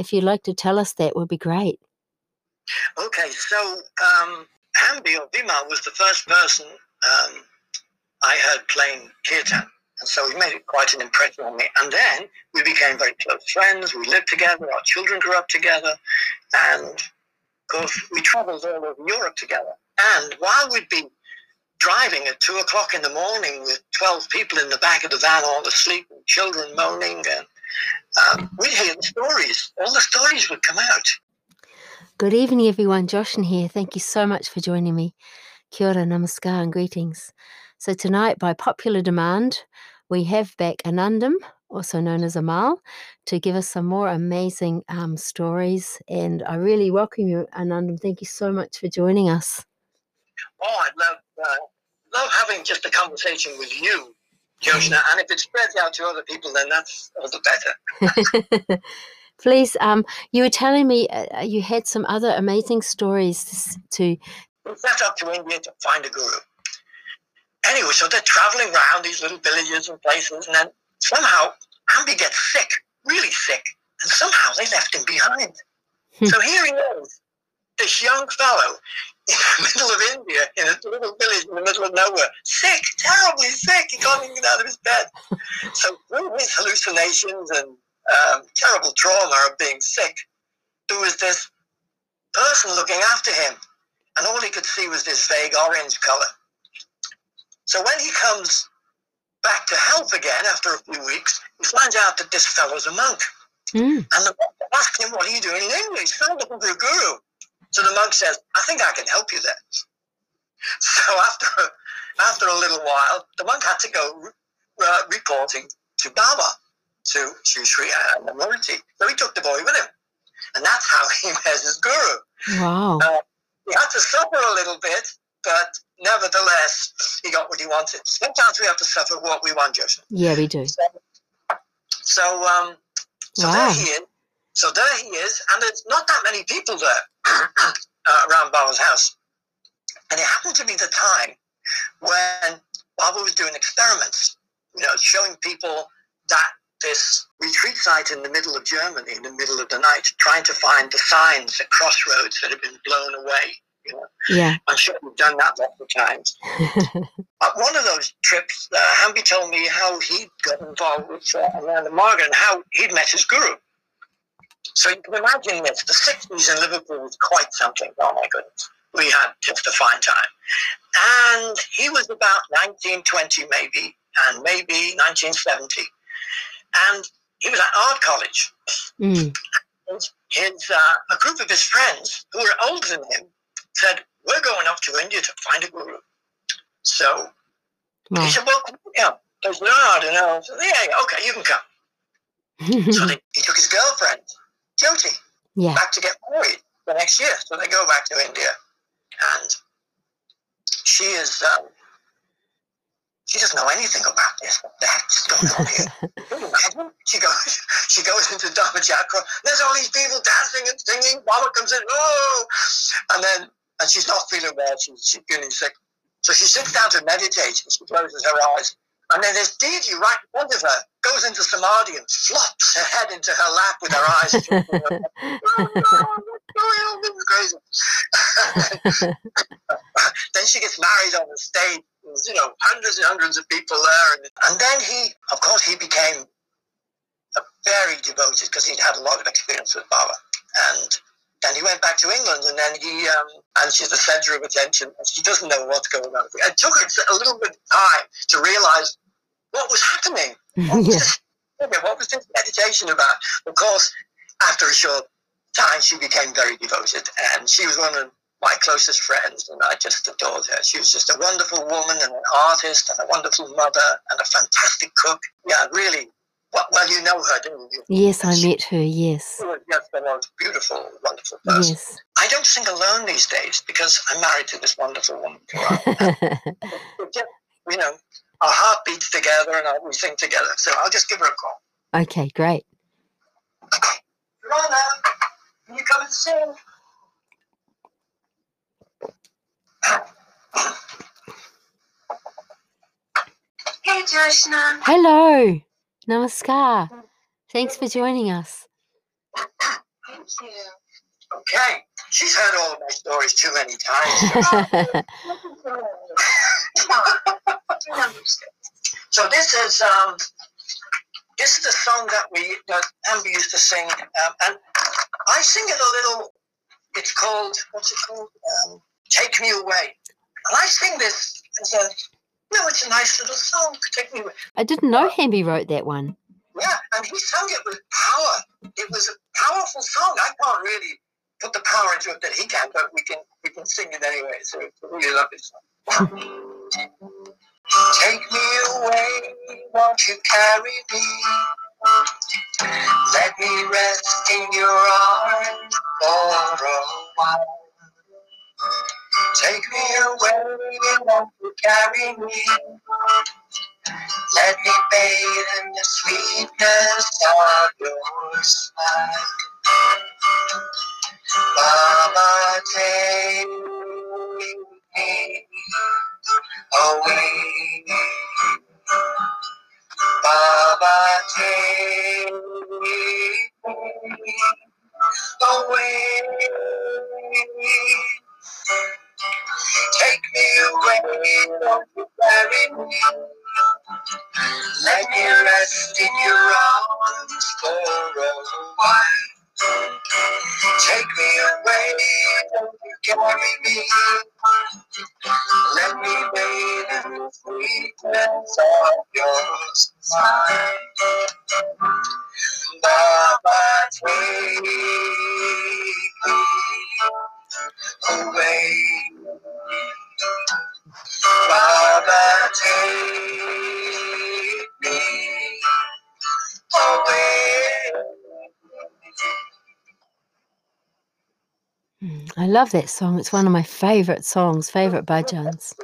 if you'd like to tell us that, would be great. Okay, so um, or Bima was the first person um, I heard playing kirtan. And so he made quite an impression on me. And then we became very close friends. We lived together. Our children grew up together. And of course, we traveled all over Europe together. And while we'd been driving at two o'clock in the morning with 12 people in the back of the van all asleep and children moaning, and um, we'd hear the stories. All the stories would come out. Good evening, everyone. Joshin here. Thank you so much for joining me. Kia ora, namaskar, and greetings. So, tonight, by popular demand, we have back Anandam, also known as Amal, to give us some more amazing um, stories. And I really welcome you, Anandam. Thank you so much for joining us. Oh, I'd love, uh, love having just a conversation with you, Joshna. And if it spreads out to other people, then that's all the better. Please, um, you were telling me uh, you had some other amazing stories to. We set up to India to find a guru. Anyway, so they're traveling around these little villages and places, and then somehow Ambi gets sick, really sick, and somehow they left him behind. Hmm. so here he is, this young fellow in the middle of India, in a little village in the middle of nowhere, sick, terribly sick. He can't even get out of his bed. So through his hallucinations and um, terrible trauma of being sick, there was this person looking after him, and all he could see was this vague orange color. So when he comes back to health again after a few weeks, he finds out that this fellow's a monk. Mm. And the monk asks him, What are you doing in England? He's looking for a guru. So the monk says, I think I can help you there. So after, after a little while, the monk had to go uh, reporting to Baba to, to Sri Anandamurti. So he took the boy with him. And that's how he met his guru. Wow. Uh, he had to suffer a little bit, but nevertheless, he got what he wanted. Sometimes we have to suffer what we want, Joseph. Yeah, we do. So, so, um, so wow. there he is. So there he is, and there's not that many people there uh, around Baba's house. And it happened to be the time when Baba was doing experiments, you know, showing people that this retreat site in the middle of Germany, in the middle of the night, trying to find the signs at crossroads that had been blown away. You know? Yeah. I'm sure we've done that lots of times. At one of those trips, uh, Hambi told me how he got involved with uh, Ananda Marga and how he'd met his guru. So you can imagine this. The 60s in Liverpool was quite something. Oh my goodness. We had just a fine time. And he was about 1920 maybe, and maybe 1970 and he was at art college. Mm. His uh, a group of his friends who were older than him said, "We're going off to India to find a guru." So wow. he said, "Well, yeah." There's no, I don't know. So, yeah, okay, you can come. so they, he took his girlfriend, Jyoti, yeah. back to get married the next year. So they go back to India, and she is um, she doesn't know anything about this. What the heck's going on here? she goes, she goes into Dharma Chakra. There's all these people dancing and singing. Mama comes in, oh, and then and she's not feeling well. She's, she's feeling sick. So she sits down to meditate and she closes her eyes. And then this deity right in front of her goes into samadhi and flops her head into her lap with her eyes. oh, no, crazy. then she gets married on the stage There's, you know, hundreds and hundreds of people there. And, and then he, of course, he became very devoted because he'd had a lot of experience with Baba. And then he went back to England, and then he, um, and she's the center of attention. And she doesn't know what's going on. It took her a little bit of time to realize what was happening. What was, this, what was this meditation about? Of course, after a short time, she became very devoted, and she was one of my closest friends, and I just adored her. She was just a wonderful woman and an artist and a wonderful mother and a fantastic cook. Yeah, really. Well, well you know her, didn't you? Yes, I met her, yes. She was just the most beautiful, wonderful person. Yes. I don't sing alone these days because I'm married to this wonderful woman. just, you know, our heart beats together and we sing together. So I'll just give her a call. Okay, great. Rana, can you come and sing? Hey, Joshna. Hello. Namaskar. Thanks for joining us. Thank you. Okay. She's heard all my stories too many times. so this is um, this is the song that we that Amber used to sing, um, and I sing it a little. It's called what's it called? Um, Take Me Away, and I sing this as a no, it's a nice little song. Take me away. I didn't know Hamby wrote that one. Yeah, and he sung it with power. It was a powerful song. I can't really put the power into it that he can, but we can we can sing it anyway. So it's a really lovely song. Take me away, won't you carry me? Let me rest in your arms for a while. Take me away, won't you carry me? Let me bathe in the sweetness of your smile. Mama, take me oh, away. Baba, take me oh, away. Take me away, you carry me? Let me rest in your arms for a while. Take me away, you carry me? Let me bathe in the sweetness of your smile. Baba, take me away. Baba, take me away. Mm, I love that song. It's one of my favourite songs, favourite bhajans.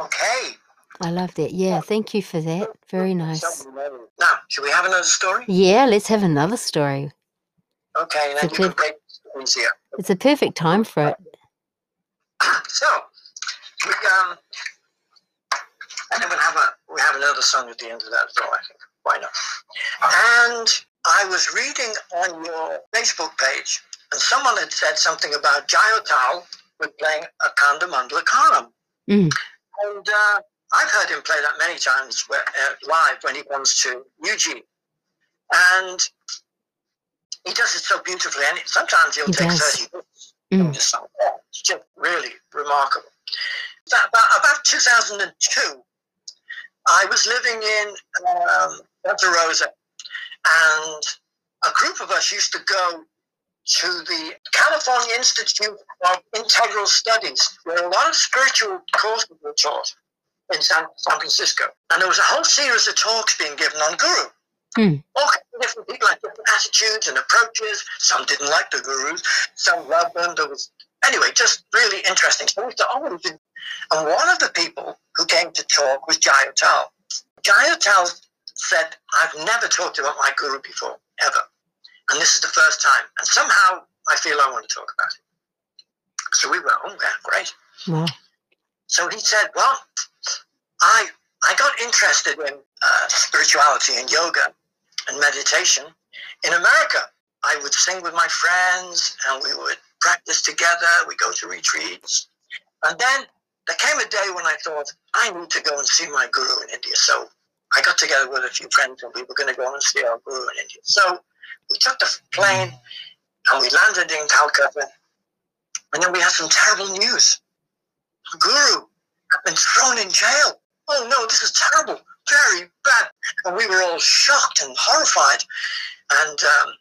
Okay. I love that. Yeah, thank you for that. Very nice. Now, should we have another story? Yeah, let's have another story. Okay, and then It's you a can break things here. It's a perfect time for it. So, we um, and then we'll have a we have another song at the end of that as well. I think why not? And I was reading on your Facebook page, and someone had said something about Jai Uttal with playing Akanda Mandala Karam, Mm. and uh, I've heard him play that many times where, uh, live when he comes to Eugene, and he does it so beautifully. And sometimes he'll He take does. thirty minutes Mm. song. It's just really remarkable. That- About, about 2002, I was living in um, Santa Rosa, and a group of us used to go to the California Institute of Integral Studies, where a lot of spiritual courses were taught in San, San Francisco. And there was a whole series of talks being given on Guru. Hmm. All kinds of different people had different attitudes and approaches. Some didn't like the gurus, some loved them. There was anyway, just really interesting. So we used to always do- And one of the people who came to talk was Jai Uttal. Jai Uttal said, I've never talked about my guru before, ever. And this is the first time. And somehow I feel I want to talk about it. So we went, oh, yeah, great. Wow. So he said, well, I, I got interested in uh, spirituality and yoga and meditation in America. I would sing with my friends and we would practice together. We go to retreats. And then there came a day when I thought, I need to go and see my guru in India. So I got together with a few friends and we were going to go and see our guru in India. So we took the plane and we landed in Calcutta. And then we had some terrible news. The guru had been thrown in jail. Oh no, this is terrible, very bad. And we were all shocked and horrified. And um,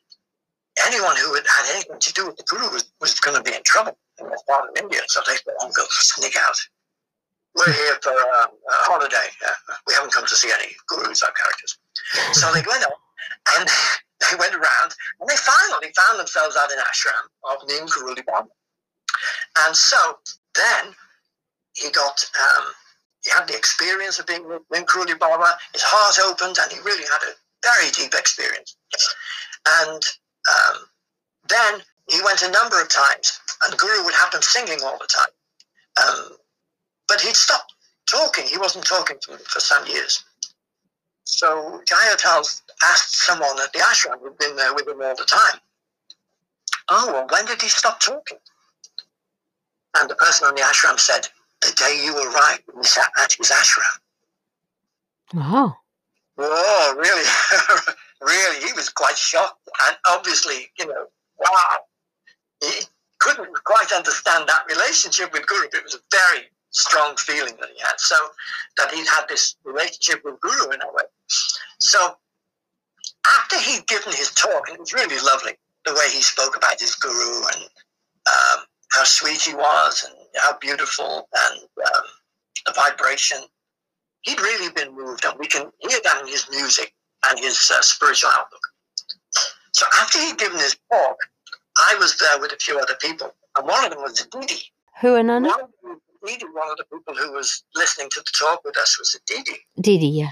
anyone who had had anything to do with the guru was, was going to be in trouble in that part of India. So they said, "Oh, go sneak out. We're here for um, a holiday. Uh, we haven't come to see any gurus or characters." So they went out and they went around and they finally found themselves at an ashram of Neem Karoli Baba. And so then he got, um, he had the experience of being with Neem Karoli Baba. His heart opened and he really had a very deep experience. And um, then he went a number of times, and Guru would have them singing all the time. Um, but he'd stopped talking. He wasn't talking them for some years. So Jai Uttal asked someone at the ashram who'd been there with him all the time, Oh, well, when did he stop talking? And the person on the ashram said, The day you were right arrived at his ashram. Wow. Whoa, really? really? He was quite shocked. And obviously, you know, wow. He couldn't quite understand that relationship with Guru. It was a very strong feeling that he had. So that he'd had this relationship with Guru in a way. So after he'd given his talk, and it was really lovely the way he spoke about his Guru and um, how sweet he was and how beautiful and um, the vibration. He'd really been moved, and we can hear that in his music and his uh, spiritual outlook. So after he'd given his talk, I was there with a few other people, and one of them was a Didi. Who, Ananda? One Didi, one of the people who was listening to the talk with us was a Didi. Didi, yeah.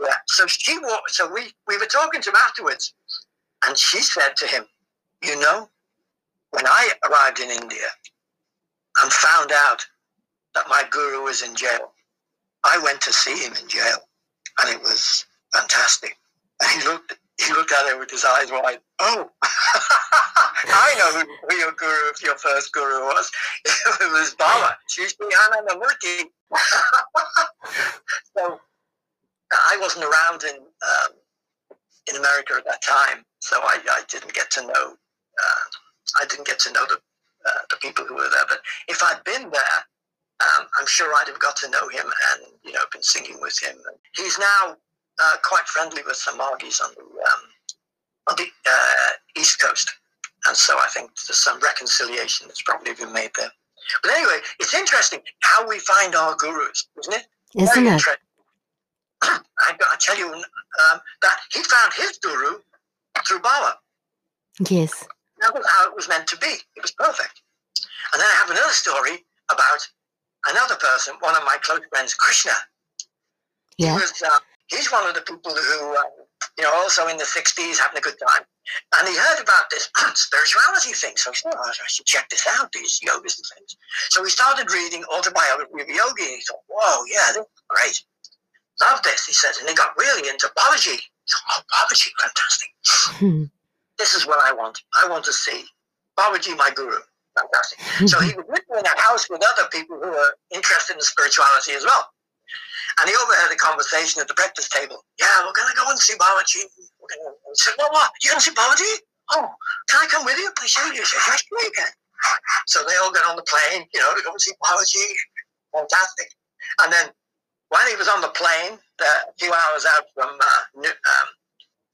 Yeah. So she walked. So we we were talking to him afterwards, and she said to him, "You know, when I arrived in India and found out that my guru was in jail, I went to see him in jail, and it was fantastic. And he looked he looked at her with his eyes wide. Oh, I know who, who your guru, your first guru was. It was Baba, Sri Anandamurti. so I wasn't around in um, in America at that time, so I, I didn't get to know uh, I didn't get to know the uh, the people who were there. But if I'd been there, um, I'm sure I'd have got to know him and you know been singing with him. He's now uh, quite friendly with some Margis on the um, on the uh, east coast, and so I think there's some reconciliation that's probably been made there. But anyway, it's interesting how we find our gurus, isn't it? Isn't Very it? I, I tell you um, that he found his guru through Baba. Yes. That was how it was meant to be. It was perfect. And then I have another story about another person, one of my close friends, Krishna. Yeah. He was, uh, he's one of the people who, uh, you know, also in the 60s having a good time. And he heard about this spirituality thing. So he said, oh, I should check this out, these yogas and things. So he started reading autobiography of yogi. And he thought, whoa, yeah, this is great. Love this, he said. And he got really into Babaji. He thought, oh, fantastic. Hmm. This is what I want. I want to see Babaji, my guru. Fantastic. So he was living in a house with other people who were interested in spirituality as well. And he overheard a conversation at the breakfast table. Yeah, we're going to go and see Babaji. We're said, well, what? You going to see Babaji? Oh, can I come with you? I said, you said, yes, you can. So they all got on the plane, you know, to go and see Babaji. Fantastic. And then when he was on the plane, a few hours out from uh, New, um,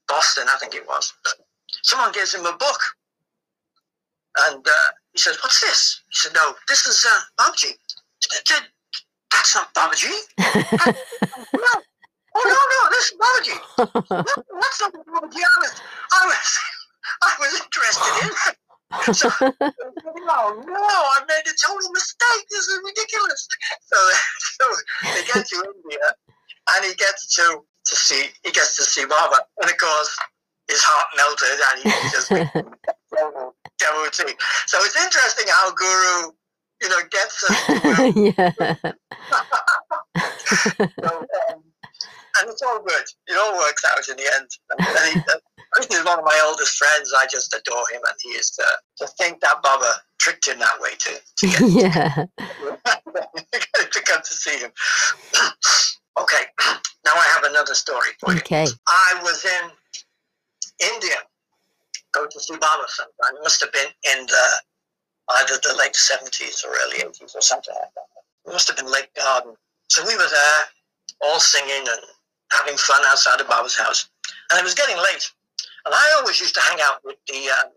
Boston, I think it was, someone gives him a book. And uh, he says, what's this? He said, no, this is uh, Babaji. Said, That's not Babaji. no. Oh, no, no, this is Babaji. No, that's not Babaji. I was, I was, I was interested in it. So, oh no, I made a total mistake. This is ridiculous. So, so they get to India and he gets to, to see, he gets to see Baba. And of course, his heart melted and he just devotee. So it's interesting how Guru, you know, gets us. yeah. so, um, and it's all good. It all works out in the end. And he, uh, is one of my oldest friends. I just adore him, and he is uh, to think that Baba tricked him that way to, to get yeah. to come to see him. okay, now I have another story for you. Okay. I was in India, go to see Baba sometime. Must have been in the either the late seventies or early eighties or something like that. It must have been Lake Garden. So we were there, all singing and having fun outside of Baba's house, and it was getting late. And I always used to hang out with the um,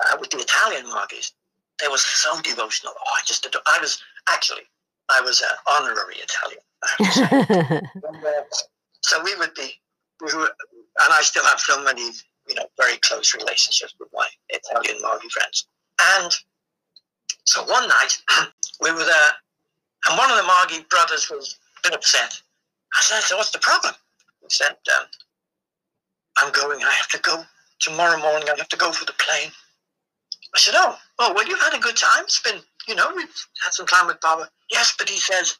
uh, with the Italian Margies. They were so devotional. Oh, I just adore. I was actually I was an honorary Italian. I have to say. And, uh, so we would be, we were, and I still have so many, you know, very close relationships with my Italian Margie friends. And so one night we were there, and one of the Margie brothers was a bit upset. I said, "So what's the problem?" He said, um, "I'm going. I have to go tomorrow morning. I have to go for the plane." I said, "Oh, oh, well, you've had a good time. It's been, you know, we've had some time with Baba." Yes, but he says,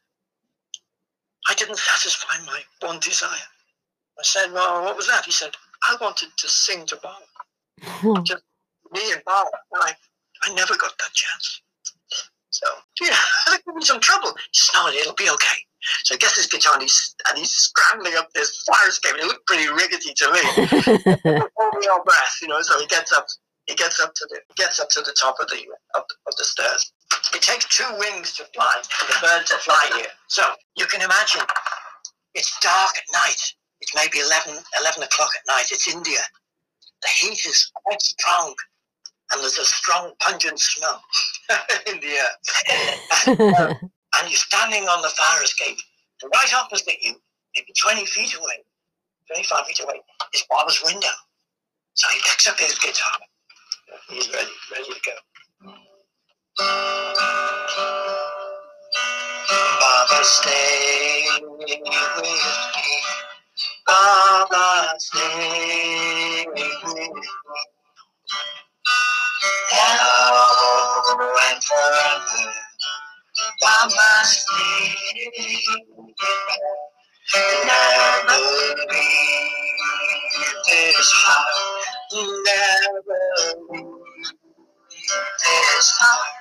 "I didn't satisfy my one desire." I said, "Well, what was that?" He said, "I wanted to sing to Baba." Just hmm. me and Bob, I, I never got that chance. So, yeah, there's going to be some trouble. He says, no, it'll be okay. So he gets his guitar and he's, and he's scrambling up this fire escape. It looked pretty rickety to me. Holding on breath, you know, so he gets up he gets up to the gets up to the top of the of, of the stairs. It takes two wings to fly, the bird to fly here. So you can imagine it's dark at night. It's maybe 11, 11 o'clock at night. It's India. The heat is quite strong, and there's a strong, pungent smell in the air. and, uh, and you're standing on the fire escape, and right opposite you, maybe 20 feet away, 25 feet away, is Bob's window. So he picks up his guitar. He's ready, ready to go. Baba, stay with me. Baba, stay with. Now and forever. Baba, stay with. Never leave this heart. Never leave this heart.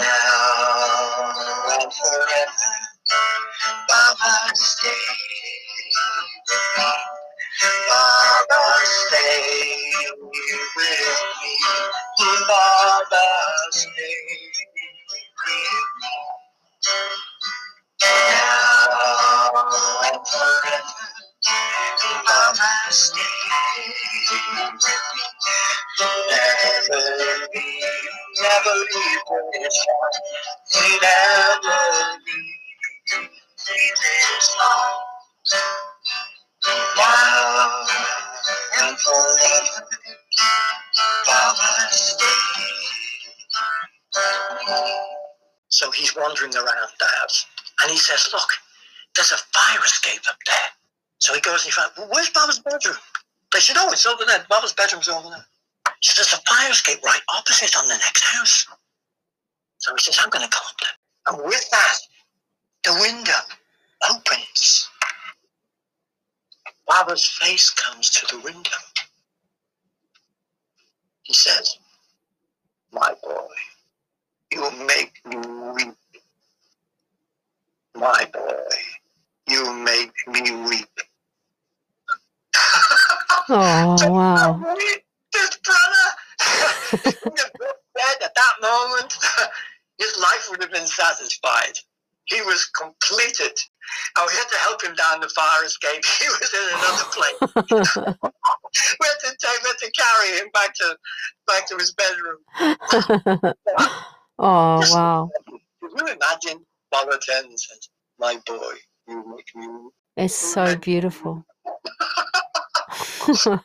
Now and forever. Baba, stay. Baba, stay with me. Baba, stay stay with me. Never leave, never leave. Never leave wandering around the house and he says, Look, there's a fire escape up there. So he goes and he finds, well, Where's Baba's bedroom? They said, Oh, it's over there. Baba's bedroom's over there. So there's a fire escape right opposite on the next house. So he says, I'm going to go up there. And with that, the window opens. Baba's face comes to the window. He says, My boy, you make me weep. My boy, you make me weep. oh, wow. This brother, in the bed at that moment, his life would have been satisfied. He was completed. I had to help him down the fire escape. He was in another place. we had to take, we had to carry him back to back to his bedroom. oh, wow. Can you imagine Baba Ten says, My boy, you make me. It's so beautiful. So,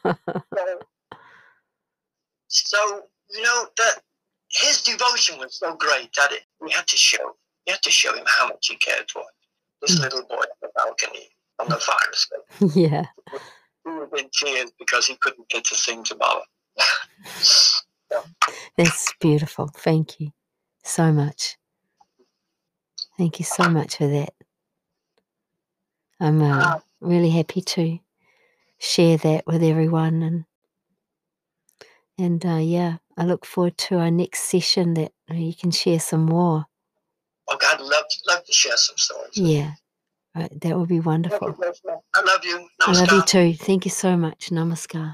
so you know that his devotion was so great that it, we had to show we had to show him how much he cared for this Mm. little boy on the balcony on the fire escape. yeah. He was in tears because he couldn't get to sing to Baba. That's beautiful. Thank you so much. Thank you so much for that. I'm uh, really happy to share that with everyone, and and uh, yeah, I look forward to our next session that you can share some more. Oh, God, love love to share some stories. Yeah, right, that would be wonderful. I love you. I love you too. Thank you so much. Namaskar.